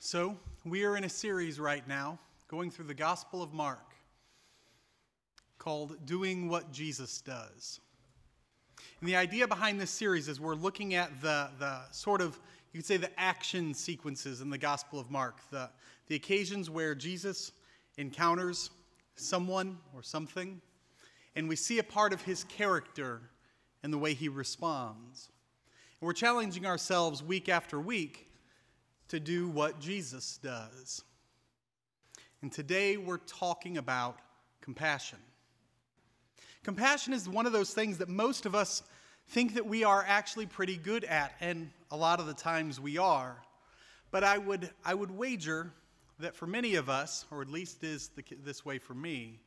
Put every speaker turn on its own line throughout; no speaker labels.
So, we are in a series right now going through the Gospel of Mark called Doing What Jesus Does. And the idea behind this series is we're looking at the, the sort of, you could say, the action sequences in the Gospel of Mark, the, the occasions where Jesus encounters someone or something, and we see a part of his character and the way he responds. And we're challenging ourselves week after week to do what Jesus does. And today we're talking about compassion. Compassion is one of those things that most of us think that we are actually pretty good at, and a lot of the times we are. But I would, I would wager that for many of us, or at least is the, this way for me,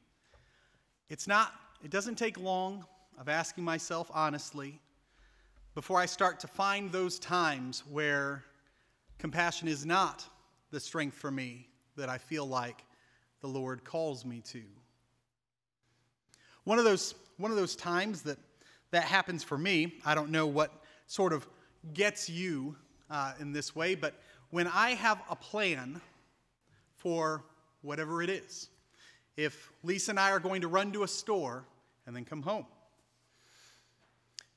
it's not, it doesn't take long of asking myself honestly before I start to find those times where Compassion is not the strength for me that I feel like the Lord calls me to. One of those, one of those times that that happens for me, I don't know what sort of gets you uh, in this way, but when I have a plan for whatever it is, if Lisa and I are going to run to a store and then come home,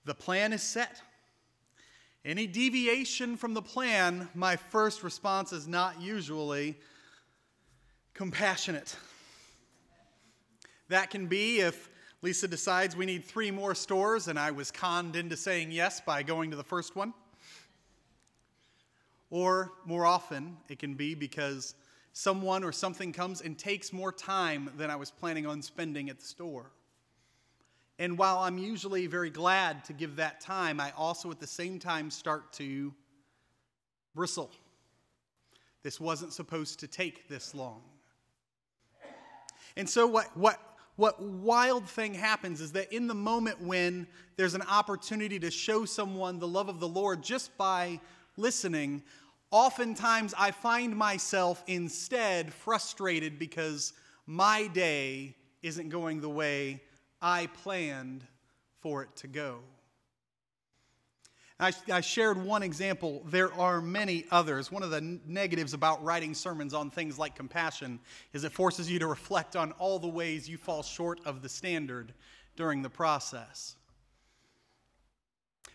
the plan is set. Any deviation from the plan, my first response is not usually compassionate. That can be if Lisa decides we need three more stores and I was conned into saying yes by going to the first one. Or more often, it can be because someone or something comes and takes more time than I was planning on spending at the store. And while I'm usually very glad to give that time, I also at the same time start to bristle. This wasn't supposed to take this long. And so, what, what, what wild thing happens is that in the moment when there's an opportunity to show someone the love of the Lord just by listening, oftentimes I find myself instead frustrated because my day isn't going the way I planned for it to go. I, I, shared one example. There are many others. One of the negatives about writing sermons on things like compassion is it forces you to reflect on all the ways you fall short of the standard during the process.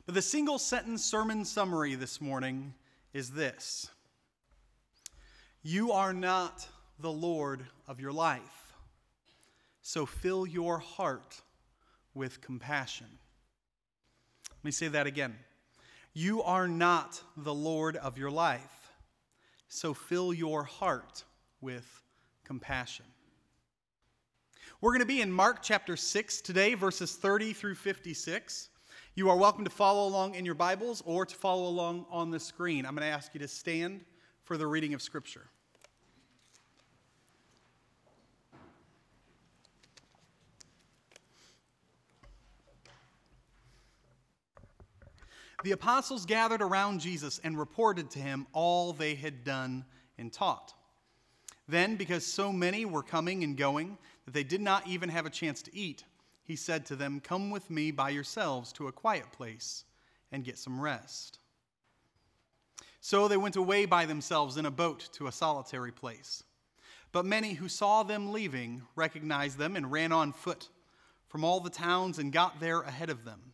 But the single sentence sermon summary this morning is this You are not the Lord of your life. So fill your heart with compassion. Let me say that again. You are not the Lord of your life. So fill your heart with compassion. We're going to be in Mark chapter 6 today, verses 30 through 56. You are welcome to follow along in your Bibles or to follow along on the screen. I'm going to ask you to stand for the reading of Scripture. The apostles gathered around Jesus and reported to him all they had done and taught. Then, because so many were coming and going that they did not even have a chance to eat, he said to them, Come with me by yourselves to a quiet place and get some rest. So they went away by themselves in a boat to a solitary place. But many who saw them leaving recognized them and ran on foot from all the towns and got there ahead of them.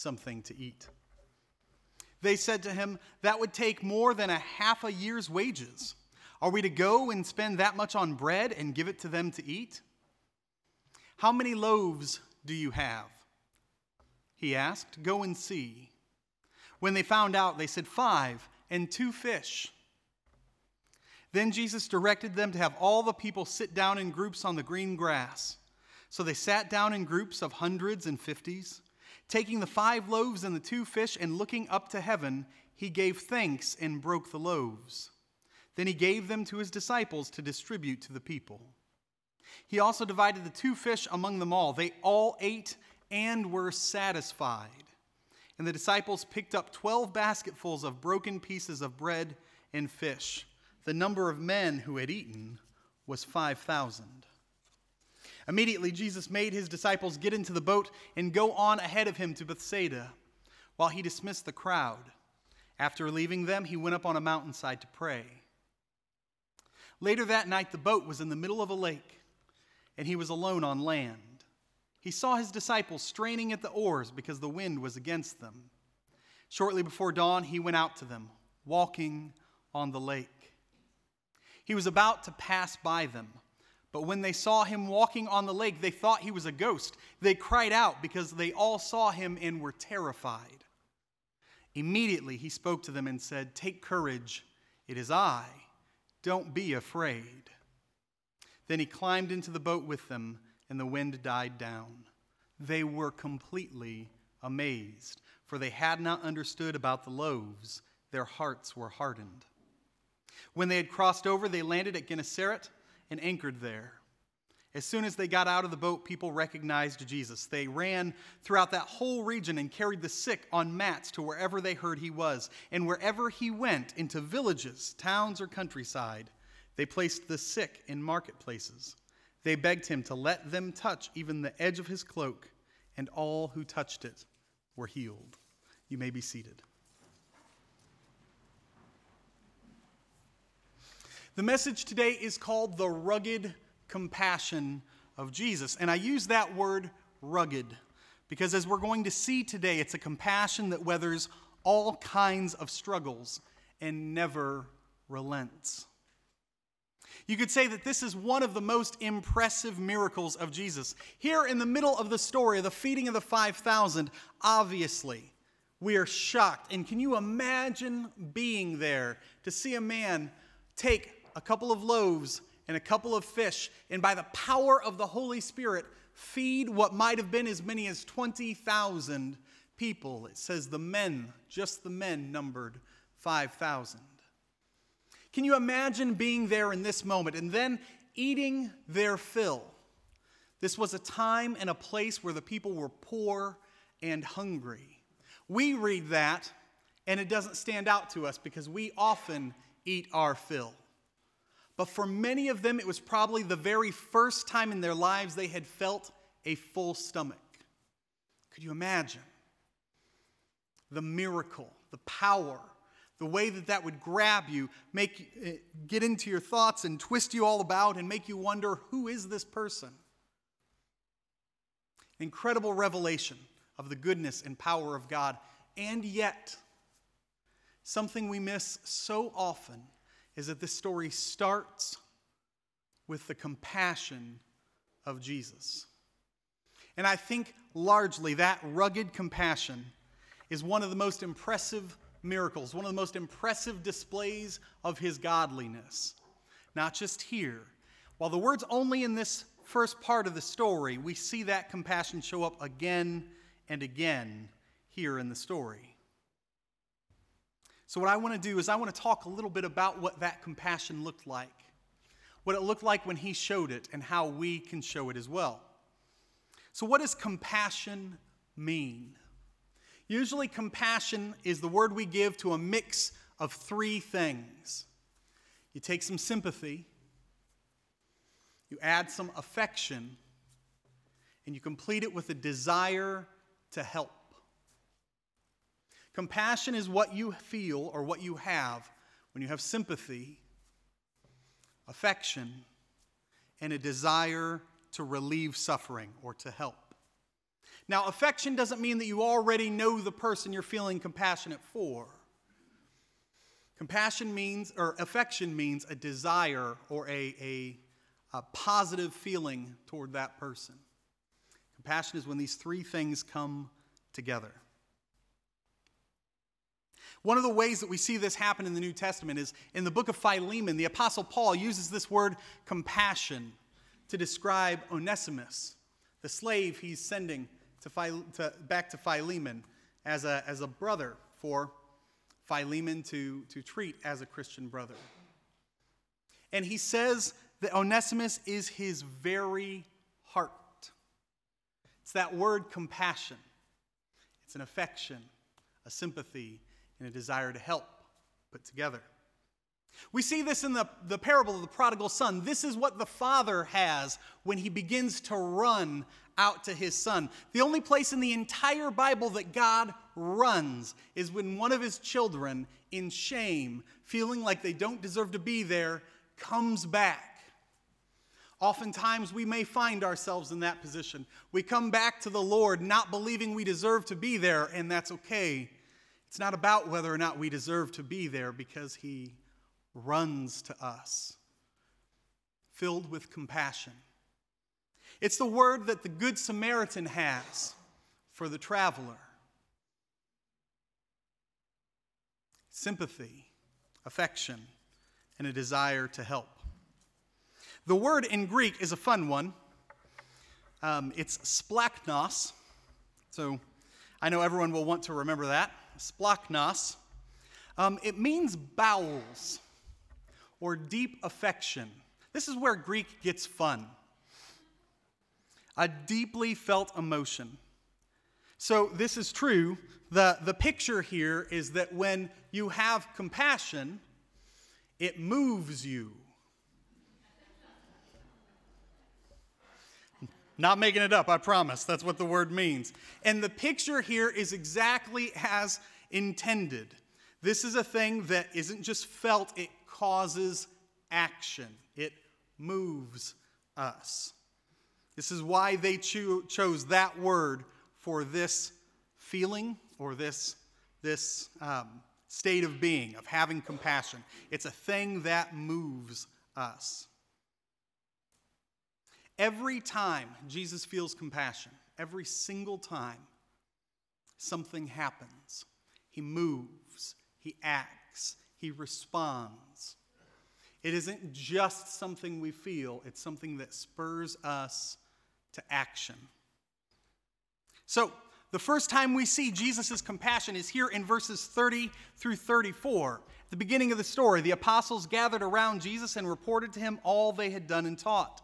something to eat. They said to him, That would take more than a half a year's wages. Are we to go and spend that much on bread and give it to them to eat? How many loaves do you have? He asked. Go and see. When they found out, they said, Five and two fish. Then Jesus directed them to have all the people sit down in groups on the green grass. So they sat down in groups of hundreds and fifties. Taking the five loaves and the two fish and looking up to heaven, he gave thanks and broke the loaves. Then he gave them to his disciples to distribute to the people. He also divided the two fish among them all. They all ate and were satisfied. And the disciples picked up 12 basketfuls of broken pieces of bread and fish. The number of men who had eaten was 5,000. Immediately, Jesus made his disciples get into the boat and go on ahead of him to Bethsaida while he dismissed the crowd. After leaving them, he went up on a mountainside to pray. Later that night, the boat was in the middle of a lake, and he was alone on land. He saw his disciples straining at the oars because the wind was against them. Shortly before dawn, he went out to them, walking on the lake. He was about to pass by them, but when they saw him walking on the lake, they thought he was a ghost. They cried out because they all saw him and were terrified. Immediately he spoke to them and said, Take courage, it is I. Don't be afraid. Then he climbed into the boat with them and the wind died down. They were completely amazed, for they had not understood about the loaves. Their hearts were hardened. When they had crossed over, they landed at Gennesaret and anchored there. As soon as they got out of the boat, people recognized Jesus. They ran throughout that whole region and carried the sick on mats to wherever they heard he was. And wherever he went, into villages, towns, or countryside, they placed the sick in marketplaces they begged him to let them touch even the edge of his cloak, and all who touched it were healed. You may be seated. The message today is called the rugged compassion of Jesus. And I use that word rugged because, as we're going to see today, it's a compassion that weathers all kinds of struggles and never relents. You could say that this is one of the most impressive miracles of Jesus. Here in the middle of the story, the feeding of the 5,000, obviously, we are shocked. And can you imagine being there to see a man take a couple of loaves and a couple of fish, and by the power of the Holy Spirit, feed what might have been as many as 20,000 people? It says the men, just the men, numbered 5,000. Can you imagine being there in this moment and then eating their fill? This was a time and a place where the people were poor and hungry. We read that and it doesn't stand out to us because we often eat our fill. But for many of them, it was probably the very first time in their lives they had felt a full stomach. Could you imagine? The miracle, the power, the way that that would grab you, make eh, get into your thoughts and twist you all about and make you wonder who is this person? Incredible revelation of the goodness and power of God. And yet, something we miss so often is that this story starts with the compassion of Jesus. And I think largely that rugged compassion is one of the most impressive miracles, one of the most impressive displays of his godliness. Not just here. While the word's only in this first part of the story, we see that compassion show up again and again here in the story. So, what I want to do is, I want to talk a little bit about what that compassion looked like, what it looked like when he showed it, and how we can show it as well. So, what does compassion mean? Usually, compassion is the word we give to a mix of three things. You take some sympathy, you add some affection, and you complete it with a desire to help. Compassion is what you feel or what you have when you have sympathy, affection, and a desire to relieve suffering or to help. Now, affection doesn't mean that you already know the person you're feeling compassionate for. Compassion means, or affection means, a desire or a, a, a, positive feeling toward that person. Compassion is when these three things come together. One of the ways that we see this happen in the New Testament is in the book of Philemon, the Apostle Paul uses this word compassion to describe Onesimus, the slave he's sending to, to, back to Philemon as a, as a brother for Philemon to, to treat as a Christian brother. And he says that Onesimus is his very heart. It's that word compassion. It's an affection, a sympathy, and a desire to help put together. We see this in the, the parable of the prodigal son. This is what the father has when he begins to run out to his son. The only place in the entire Bible that God runs is when one of his children, in shame, feeling like they don't deserve to be there, comes back. Oftentimes, we may find ourselves in that position. We come back to the Lord not believing we deserve to be there, and that's okay. It's not about whether or not we deserve to be there because He runs to us, filled with compassion. It's the word that the Good Samaritan has for the traveler sympathy, affection, and a desire to help. The word in Greek is a fun one. Um, it's splachnos. So I know everyone will want to remember that. Splachnos. Um, it means bowels or deep affection. This is where Greek gets fun. A deeply felt emotion. So, this is true. The, the picture here is that when you have compassion, it moves you. Not making it up, I promise. That's what the word means. And the picture here is exactly as intended. This is a thing that isn't just felt, it causes action, it moves us. This is why they cho- chose that word for this feeling or this, this um, state of being, of having compassion. It's a thing that moves us. Every time Jesus feels compassion, every single time, something happens. He moves, he acts, he responds. It isn't just something we feel, it's something that spurs us to action. So, the first time we see Jesus' compassion is here in verses 30 through 34. At the beginning of the story, the apostles gathered around Jesus and reported to him all they had done and taught.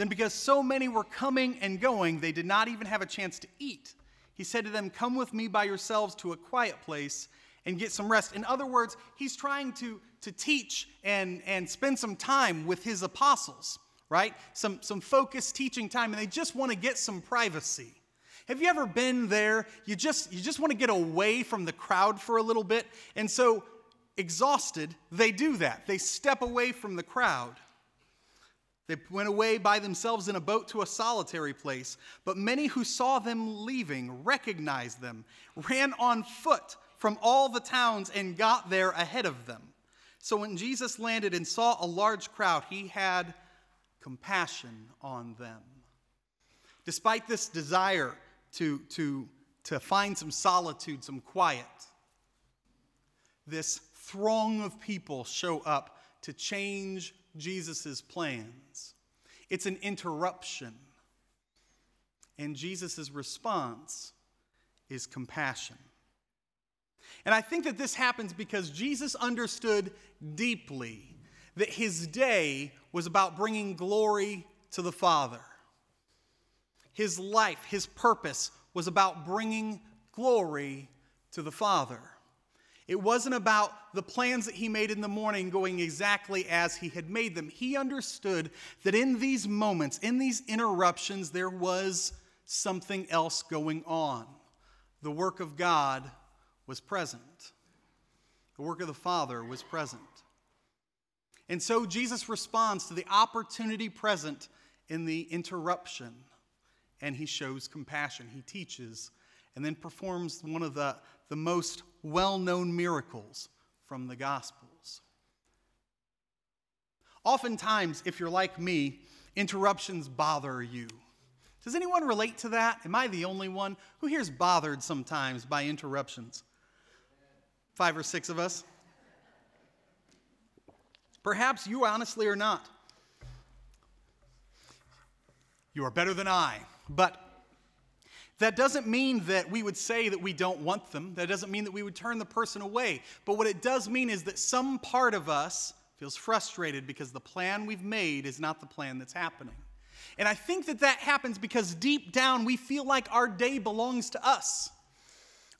Then, because so many were coming and going, they did not even have a chance to eat. He said to them, Come with me by yourselves to a quiet place and get some rest. In other words, he's trying to, to teach and, and spend some time with his apostles, right? Some, some focused teaching time, and they just want to get some privacy. Have you ever been there? You just, you just want to get away from the crowd for a little bit. And so, exhausted, they do that. They step away from the crowd. They went away by themselves in a boat to a solitary place. But many who saw them leaving recognized them, ran on foot from all the towns and got there ahead of them. So when Jesus landed and saw a large crowd, he had compassion on them. Despite this desire to, to, to find some solitude, some quiet, this throng of people show up to change Jesus' plans. It's an interruption. And Jesus' response is compassion. And I think that this happens because Jesus understood deeply that his day was about bringing glory to the Father. His life, his purpose was about bringing glory to the Father. It wasn't about the plans that he made in the morning going exactly as he had made them. He understood that in these moments, in these interruptions, there was something else going on. The work of God was present, the work of the Father was present. And so Jesus responds to the opportunity present in the interruption, and he shows compassion. He teaches and then performs one of the, the most well known miracles from the Gospels. Oftentimes, if you're like me, interruptions bother you. Does anyone relate to that? Am I the only one? Who here's bothered sometimes by interruptions? Five or six of us. Perhaps you honestly are not. You are better than I. But That doesn't mean that we would say that we don't want them. That doesn't mean that we would turn the person away. But what it does mean is that some part of us feels frustrated because the plan we've made is not the plan that's happening. And I think that that happens because deep down we feel like our day belongs to us.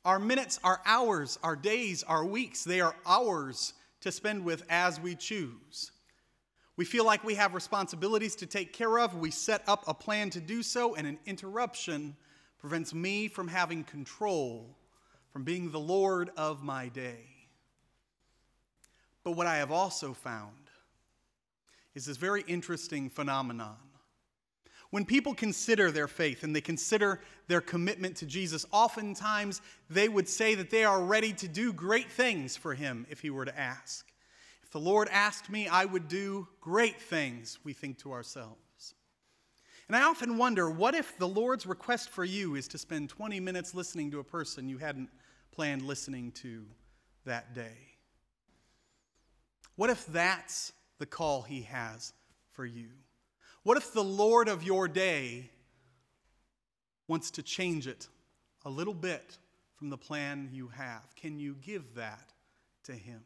Our minutes, our hours, our days, our weeks, they are ours to spend with as we choose. We feel like we have responsibilities to take care of. We set up a plan to do so, and an interruption prevents me from having control, from being the Lord of my day. But what I have also found is this very interesting phenomenon. When people consider their faith and they consider their commitment to Jesus, oftentimes they would say that they are ready to do great things for him if he were to ask. If the Lord asked me, I would do great things, we think to ourselves. And I often wonder what if the Lord's request for you is to spend 20 minutes listening to a person you hadn't planned listening to that day? What if that's the call he has for you? What if the Lord of your day wants to change it a little bit from the plan you have? Can you give that to Him?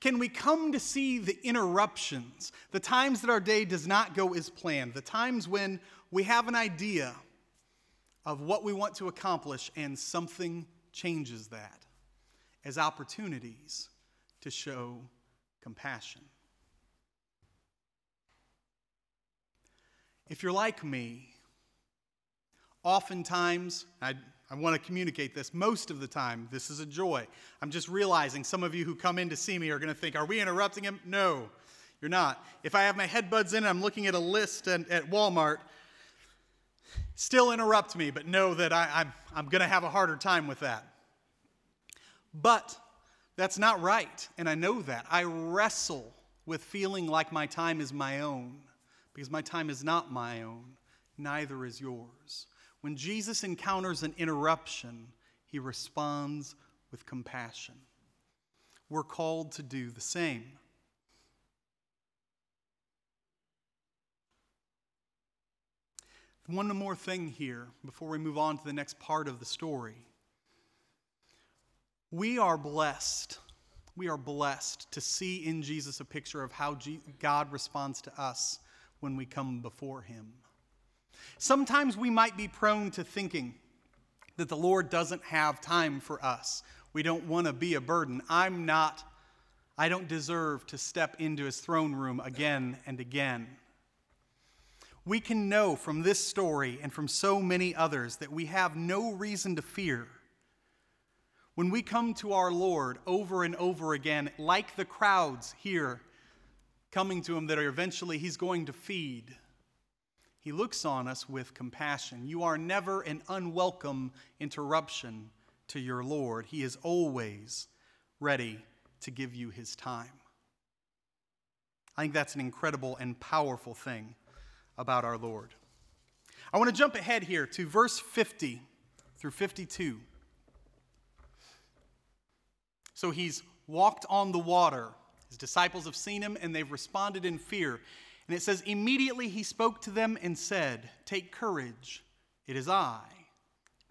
Can we come to see the interruptions, the times that our day does not go as planned, the times when we have an idea of what we want to accomplish and something changes that, as opportunities to show compassion? If you're like me, oftentimes, I, I want to communicate this most of the time, this is a joy. I'm just realizing some of you who come in to see me are going to think, are we interrupting him? No, you're not. If I have my headbuds in and I'm looking at a list at, at Walmart, still interrupt me, but know that I, I'm, I'm going to have a harder time with that. But that's not right, and I know that. I wrestle with feeling like my time is my own because my time is not my own, neither is yours. When Jesus encounters an interruption, he responds with compassion. We're called to do the same. One more thing here before we move on to the next part of the story. We are blessed. We are blessed to see in Jesus a picture of how God responds to us when we come before Him. Sometimes we might be prone to thinking that the Lord doesn't have time for us. We don't want to be a burden. I'm not, I don't deserve to step into His throne room again and again. We can know from this story and from so many others that we have no reason to fear. When we come to our Lord over and over again, like the crowds here coming to him that are eventually he's going to feed. He looks on us with compassion. You are never an unwelcome interruption to your Lord. He is always ready to give you his time. I think that's an incredible and powerful thing about our Lord. I want to jump ahead here to verse 50 through 52. So he's walked on the water his disciples have seen him and they've responded in fear. And it says, Immediately he spoke to them and said, Take courage, it is I.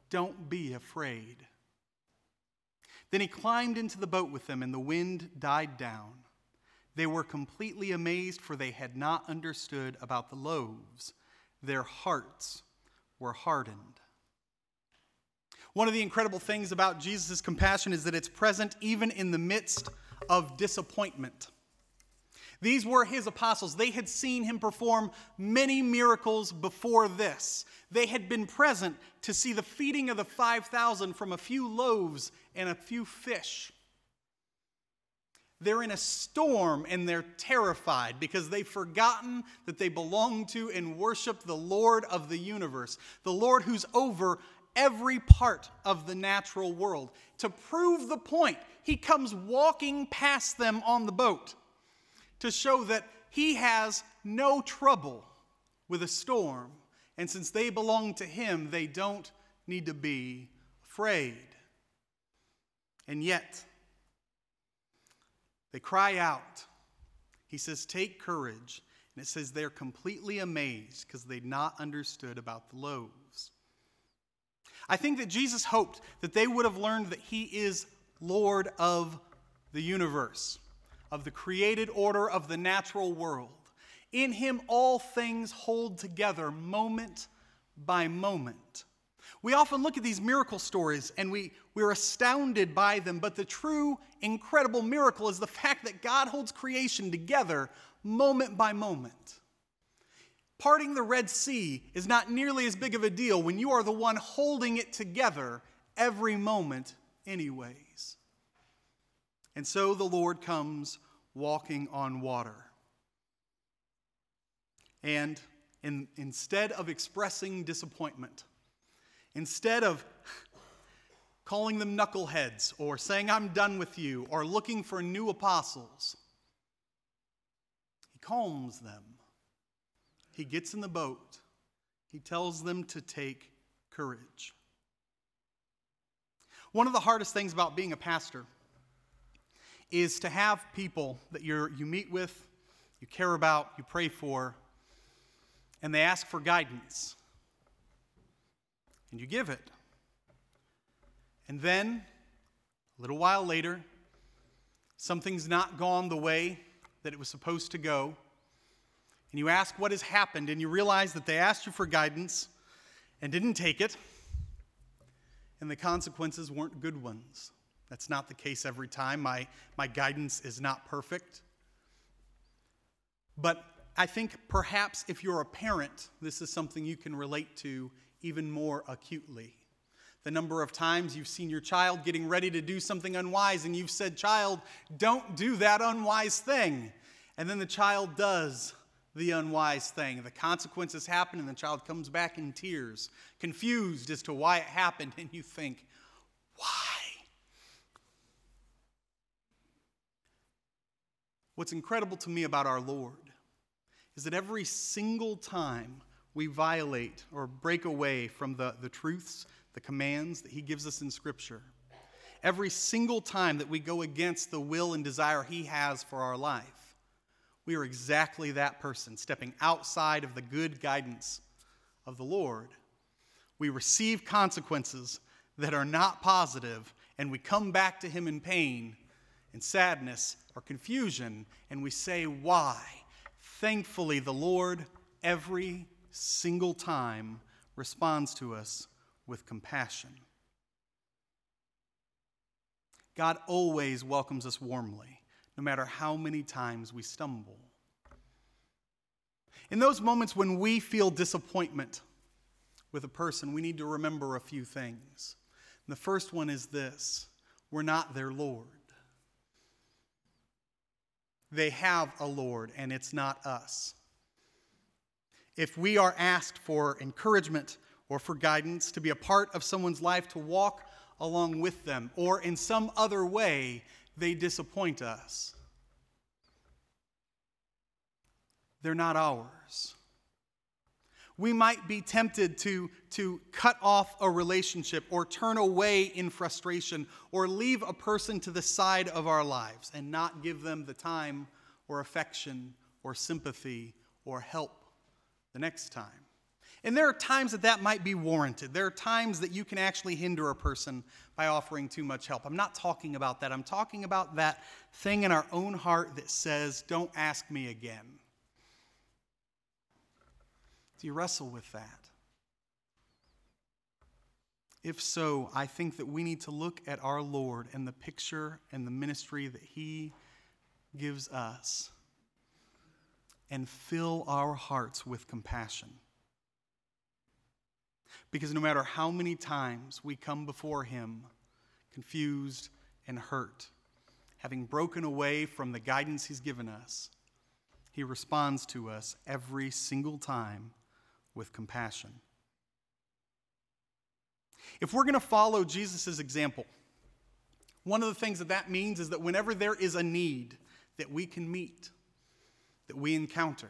Don't be afraid. Then he climbed into the boat with them, and the wind died down. They were completely amazed, for they had not understood about the loaves. Their hearts were hardened. One of the incredible things about Jesus' compassion is that it's present even in the midst of disappointment. These were his apostles. They had seen him perform many miracles before this. They had been present to see the feeding of the 5,000 from a few loaves and a few fish. They're in a storm and they're terrified because they've forgotten that they belong to and worship the Lord of the universe, the Lord who's over every part of the natural world. To prove the point, he comes walking past them on the boat to show that he has no trouble with a storm. And since they belong to him, they don't need to be afraid. And yet, they cry out. He says, Take courage. And it says they're completely amazed because they'd not understood about the loaves. I think that Jesus hoped that they would have learned that he is Lord of the universe, of the created order of the natural world. In him, all things hold together moment by moment. We often look at these miracle stories and we, we're astounded by them, but the true, incredible miracle is the fact that God holds creation together moment by moment. Parting the Red Sea is not nearly as big of a deal when you are the one holding it together every moment, anyways. And so the Lord comes walking on water. And in, instead of expressing disappointment, instead of calling them knuckleheads or saying, I'm done with you, or looking for new apostles, he calms them. He gets in the boat. He tells them to take courage. One of the hardest things about being a pastor is to have people that you you meet with, you care about, you pray for, and they ask for guidance. And you give it. And then, a little while later, something's not gone the way that it was supposed to go. And you ask what has happened, and you realize that they asked you for guidance and didn't take it, and the consequences weren't good ones. That's not the case every time. My, my guidance is not perfect. But I think perhaps if you're a parent, this is something you can relate to even more acutely. The number of times you've seen your child getting ready to do something unwise and you've said, Child, don't do that unwise thing. And then the child does the unwise thing. The consequences happen and the child comes back in tears, confused as to why it happened. And you think, Why? What's incredible to me about our Lord is that every single time we violate or break away from the, the truths, the commands that He gives us in Scripture, every single time that we go against the will and desire He has for our life, we are exactly that person, stepping outside of the good guidance of the Lord. We receive consequences that are not positive, and we come back to Him in pain and sadness or confusion, and we say, Why? Thankfully, the Lord every single time responds to us with compassion. God always welcomes us warmly, no matter how many times we stumble. In those moments when we feel disappointment with a person, we need to remember a few things. And the first one is this we're not their Lord. They have a Lord, and it's not us. If we are asked for encouragement or for guidance, to be a part of someone's life, to walk along with them, or in some other way, they disappoint us, they're not ours we might be tempted to, to cut off a relationship or turn away in frustration or leave a person to the side of our lives and not give them the time or affection or sympathy or help the next time. And there are times that that might be warranted. There are times that you can actually hinder a person by offering too much help. I'm not talking about that. I'm talking about that thing in our own heart that says, Don't ask me again. Do you wrestle with that? If so, I think that we need to look at our Lord and the picture and the ministry that He gives us and fill our hearts with compassion. Because no matter how many times we come before Him confused and hurt, having broken away from the guidance He's given us, He responds to us every single time with compassion. If we're going to follow Jesus' example, one of the things that that means is that whenever there is a need that we can meet, that we encounter,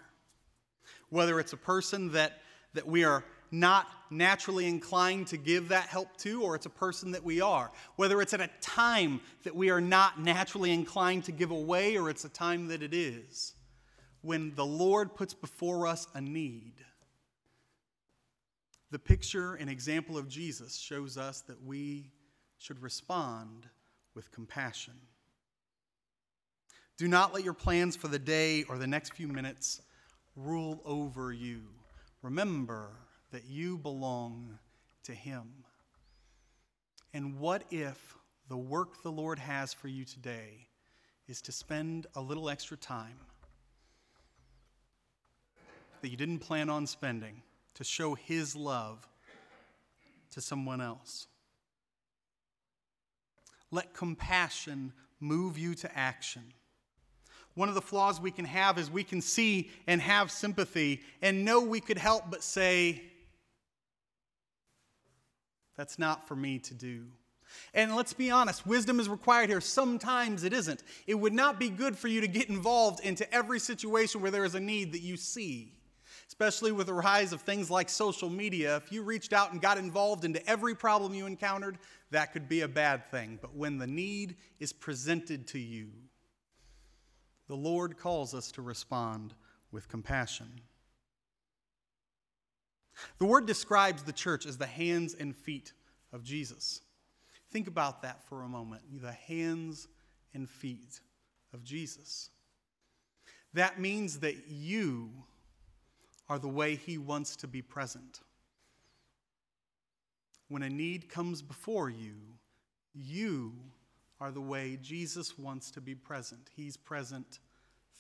whether it's a person that, that we are not naturally inclined to give that help to, or it's a person that we are, whether it's at a time that we are not naturally inclined to give away, or it's a time that it is, when the Lord puts before us a need, the picture and example of Jesus shows us that we should respond with compassion. Do not let your plans for the day or the next few minutes rule over you. Remember that you belong to Him. And what if the work the Lord has for you today is to spend a little extra time that you didn't plan on spending to show His love to someone else? Let compassion move you to action. One of the flaws we can have is we can see and have sympathy and know we could help but say, that's not for me to do. And let's be honest, wisdom is required here. Sometimes it isn't. It would not be good for you to get involved into every situation where there is a need that you see. Especially with the rise of things like social media, if you reached out and got involved into every problem you encountered, that could be a bad thing. But when the need is presented to you, the Lord calls us to respond with compassion. The word describes the church as the hands and feet of Jesus. Think about that for a moment the hands and feet of Jesus. That means that you are the way He wants to be present. When a need comes before you, you are the way Jesus wants to be present. He's present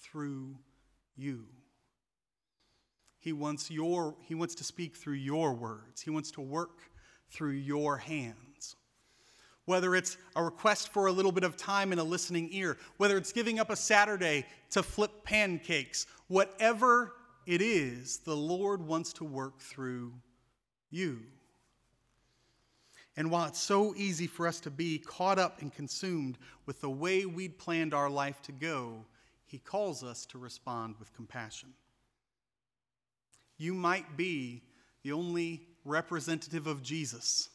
through you. He wants, your, he wants to speak through your words. He wants to work through your hands. Whether it's a request for a little bit of time and a listening ear, whether it's giving up a Saturday to flip pancakes, whatever it is, the Lord wants to work through you. And while it's so easy for us to be caught up and consumed with the way we'd planned our life to go, He calls us to respond with compassion. You might be the only representative of Jesus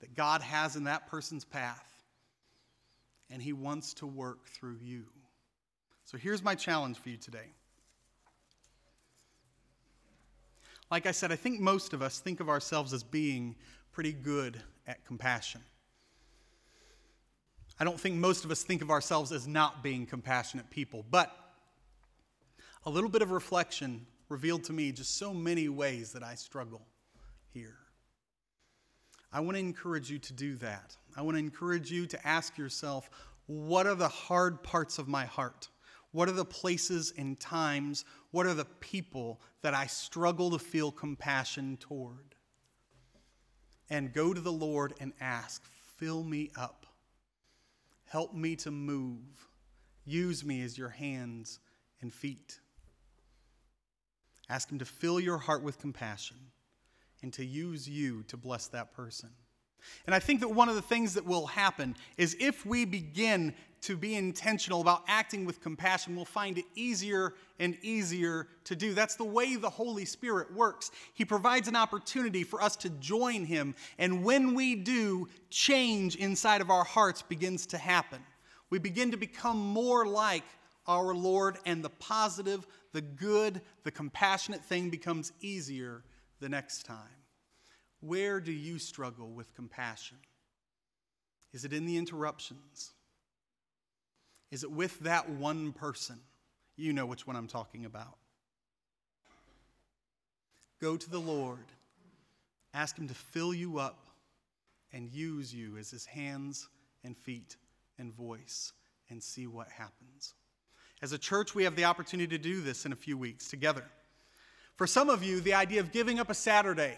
that God has in that person's path, and He wants to work through you. So here's my challenge for you today. Like I said, I think most of us think of ourselves as being pretty good at compassion. I don't think most of us think of ourselves as not being compassionate people, but a little bit of reflection revealed to me just so many ways that I struggle here. I want to encourage you to do that. I want to encourage you to ask yourself what are the hard parts of my heart? What are the places and times? What are the people that I struggle to feel compassion toward? And go to the Lord and ask, fill me up. Help me to move. Use me as your hands and feet. Ask Him to fill your heart with compassion and to use you to bless that person. And I think that one of the things that will happen is if we begin to be intentional about acting with compassion, we'll find it easier and easier to do. That's the way the Holy Spirit works. He provides an opportunity for us to join Him, and when we do, change inside of our hearts begins to happen. We begin to become more like our Lord, and the positive, the good, the compassionate thing becomes easier the next time. Where do you struggle with compassion? Is it in the interruptions? Is it with that one person? You know which one I'm talking about. Go to the Lord, ask Him to fill you up and use you as His hands and feet and voice, and see what happens. As a church, we have the opportunity to do this in a few weeks together. For some of you, the idea of giving up a Saturday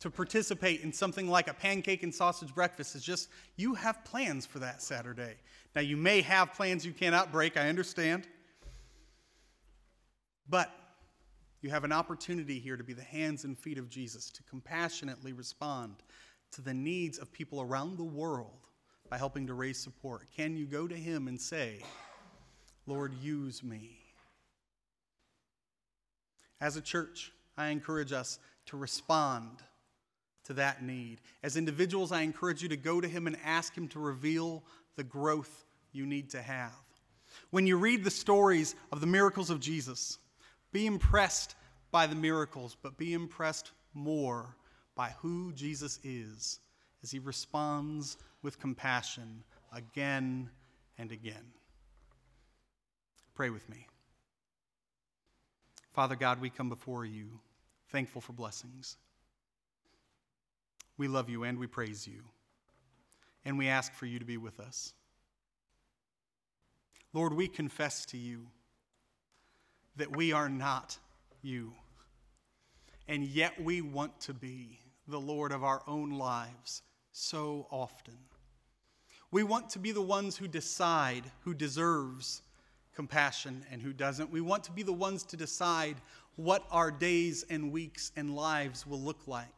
to participate in something like a pancake and sausage breakfast is just you have plans for that Saturday. Now, you may have plans you cannot break, I understand. But you have an opportunity here to be the hands and feet of Jesus, to compassionately respond to the needs of people around the world by helping to raise support. Can you go to Him and say, Lord, use me? As a church, I encourage us to respond to that need. As individuals, I encourage you to go to Him and ask Him to reveal the growth you need to have. When you read the stories of the miracles of Jesus, be impressed by the miracles, but be impressed more by who Jesus is as he responds with compassion again and again. Pray with me. Father God, we come before you thankful for blessings. We love you and we praise you, and we ask for you to be with us. Lord, we confess to you that we are not you, and yet we want to be the Lord of our own lives so often. We want to be the ones who decide who deserves compassion and who doesn't. We want to be the ones to decide what our days and weeks and lives will look like.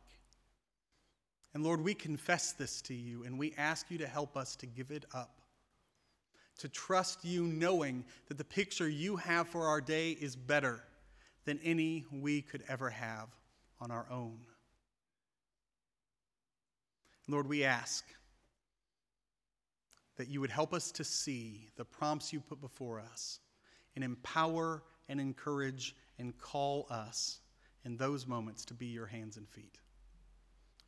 And Lord, we confess this to you and we ask you to help us to give it up. To trust you, knowing that the picture you have for our day is better than any we could ever have on our own. Lord, we ask that you would help us to see the prompts you put before us and empower and encourage and call us in those moments to be your hands and feet.